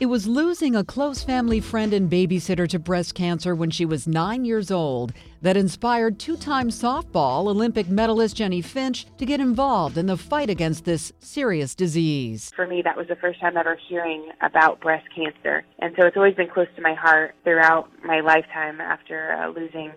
It was losing a close family friend and babysitter to breast cancer when she was nine years old that inspired two time softball Olympic medalist Jennie Finch to get involved in the fight against this serious disease. For me, that was the first time ever hearing about breast cancer. And so it's always been close to my heart throughout my lifetime after uh, losing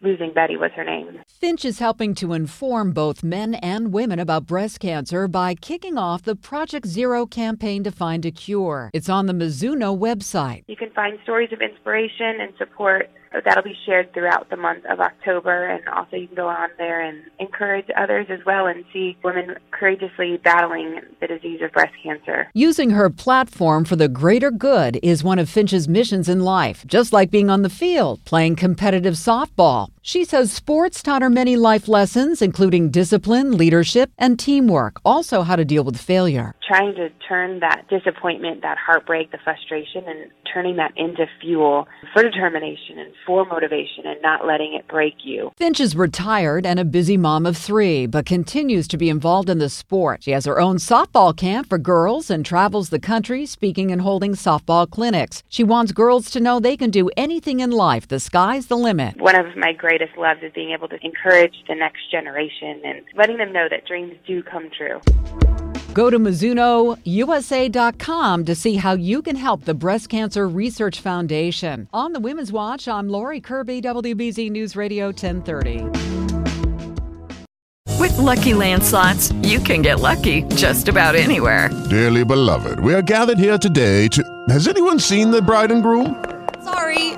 losing Betty was her name. Finch is helping to inform both men and women about breast cancer by kicking off the Project Zero campaign to find a cure. It's on the Mizuno website. You can find stories of inspiration and support that'll be shared throughout the month of October. And also, you can go on there and encourage others as well and see women courageously battling the disease of breast cancer. Using her platform for the greater good is one of Finch's missions in life, just like being on the field, playing competitive softball. She says sports taught her many life lessons, including discipline, leadership, and teamwork, also how to deal with failure. Trying to turn that disappointment, that heartbreak, the frustration, and turning that into fuel for determination and for motivation and not letting it break you. Finch is retired and a busy mom of three, but continues to be involved in the sport. She has her own softball camp for girls and travels the country speaking and holding softball clinics. She wants girls to know they can do anything in life. The sky's the limit. One of my greatest loves is being able to encourage the next generation and letting them know that dreams do come true. Go to MizunoUSA.com to see how you can help the Breast Cancer Research Foundation. On the Women's Watch, I'm Lori Kirby, WBZ News Radio 1030. With Lucky Land slots, you can get lucky just about anywhere. Dearly beloved, we are gathered here today to. Has anyone seen the bride and groom?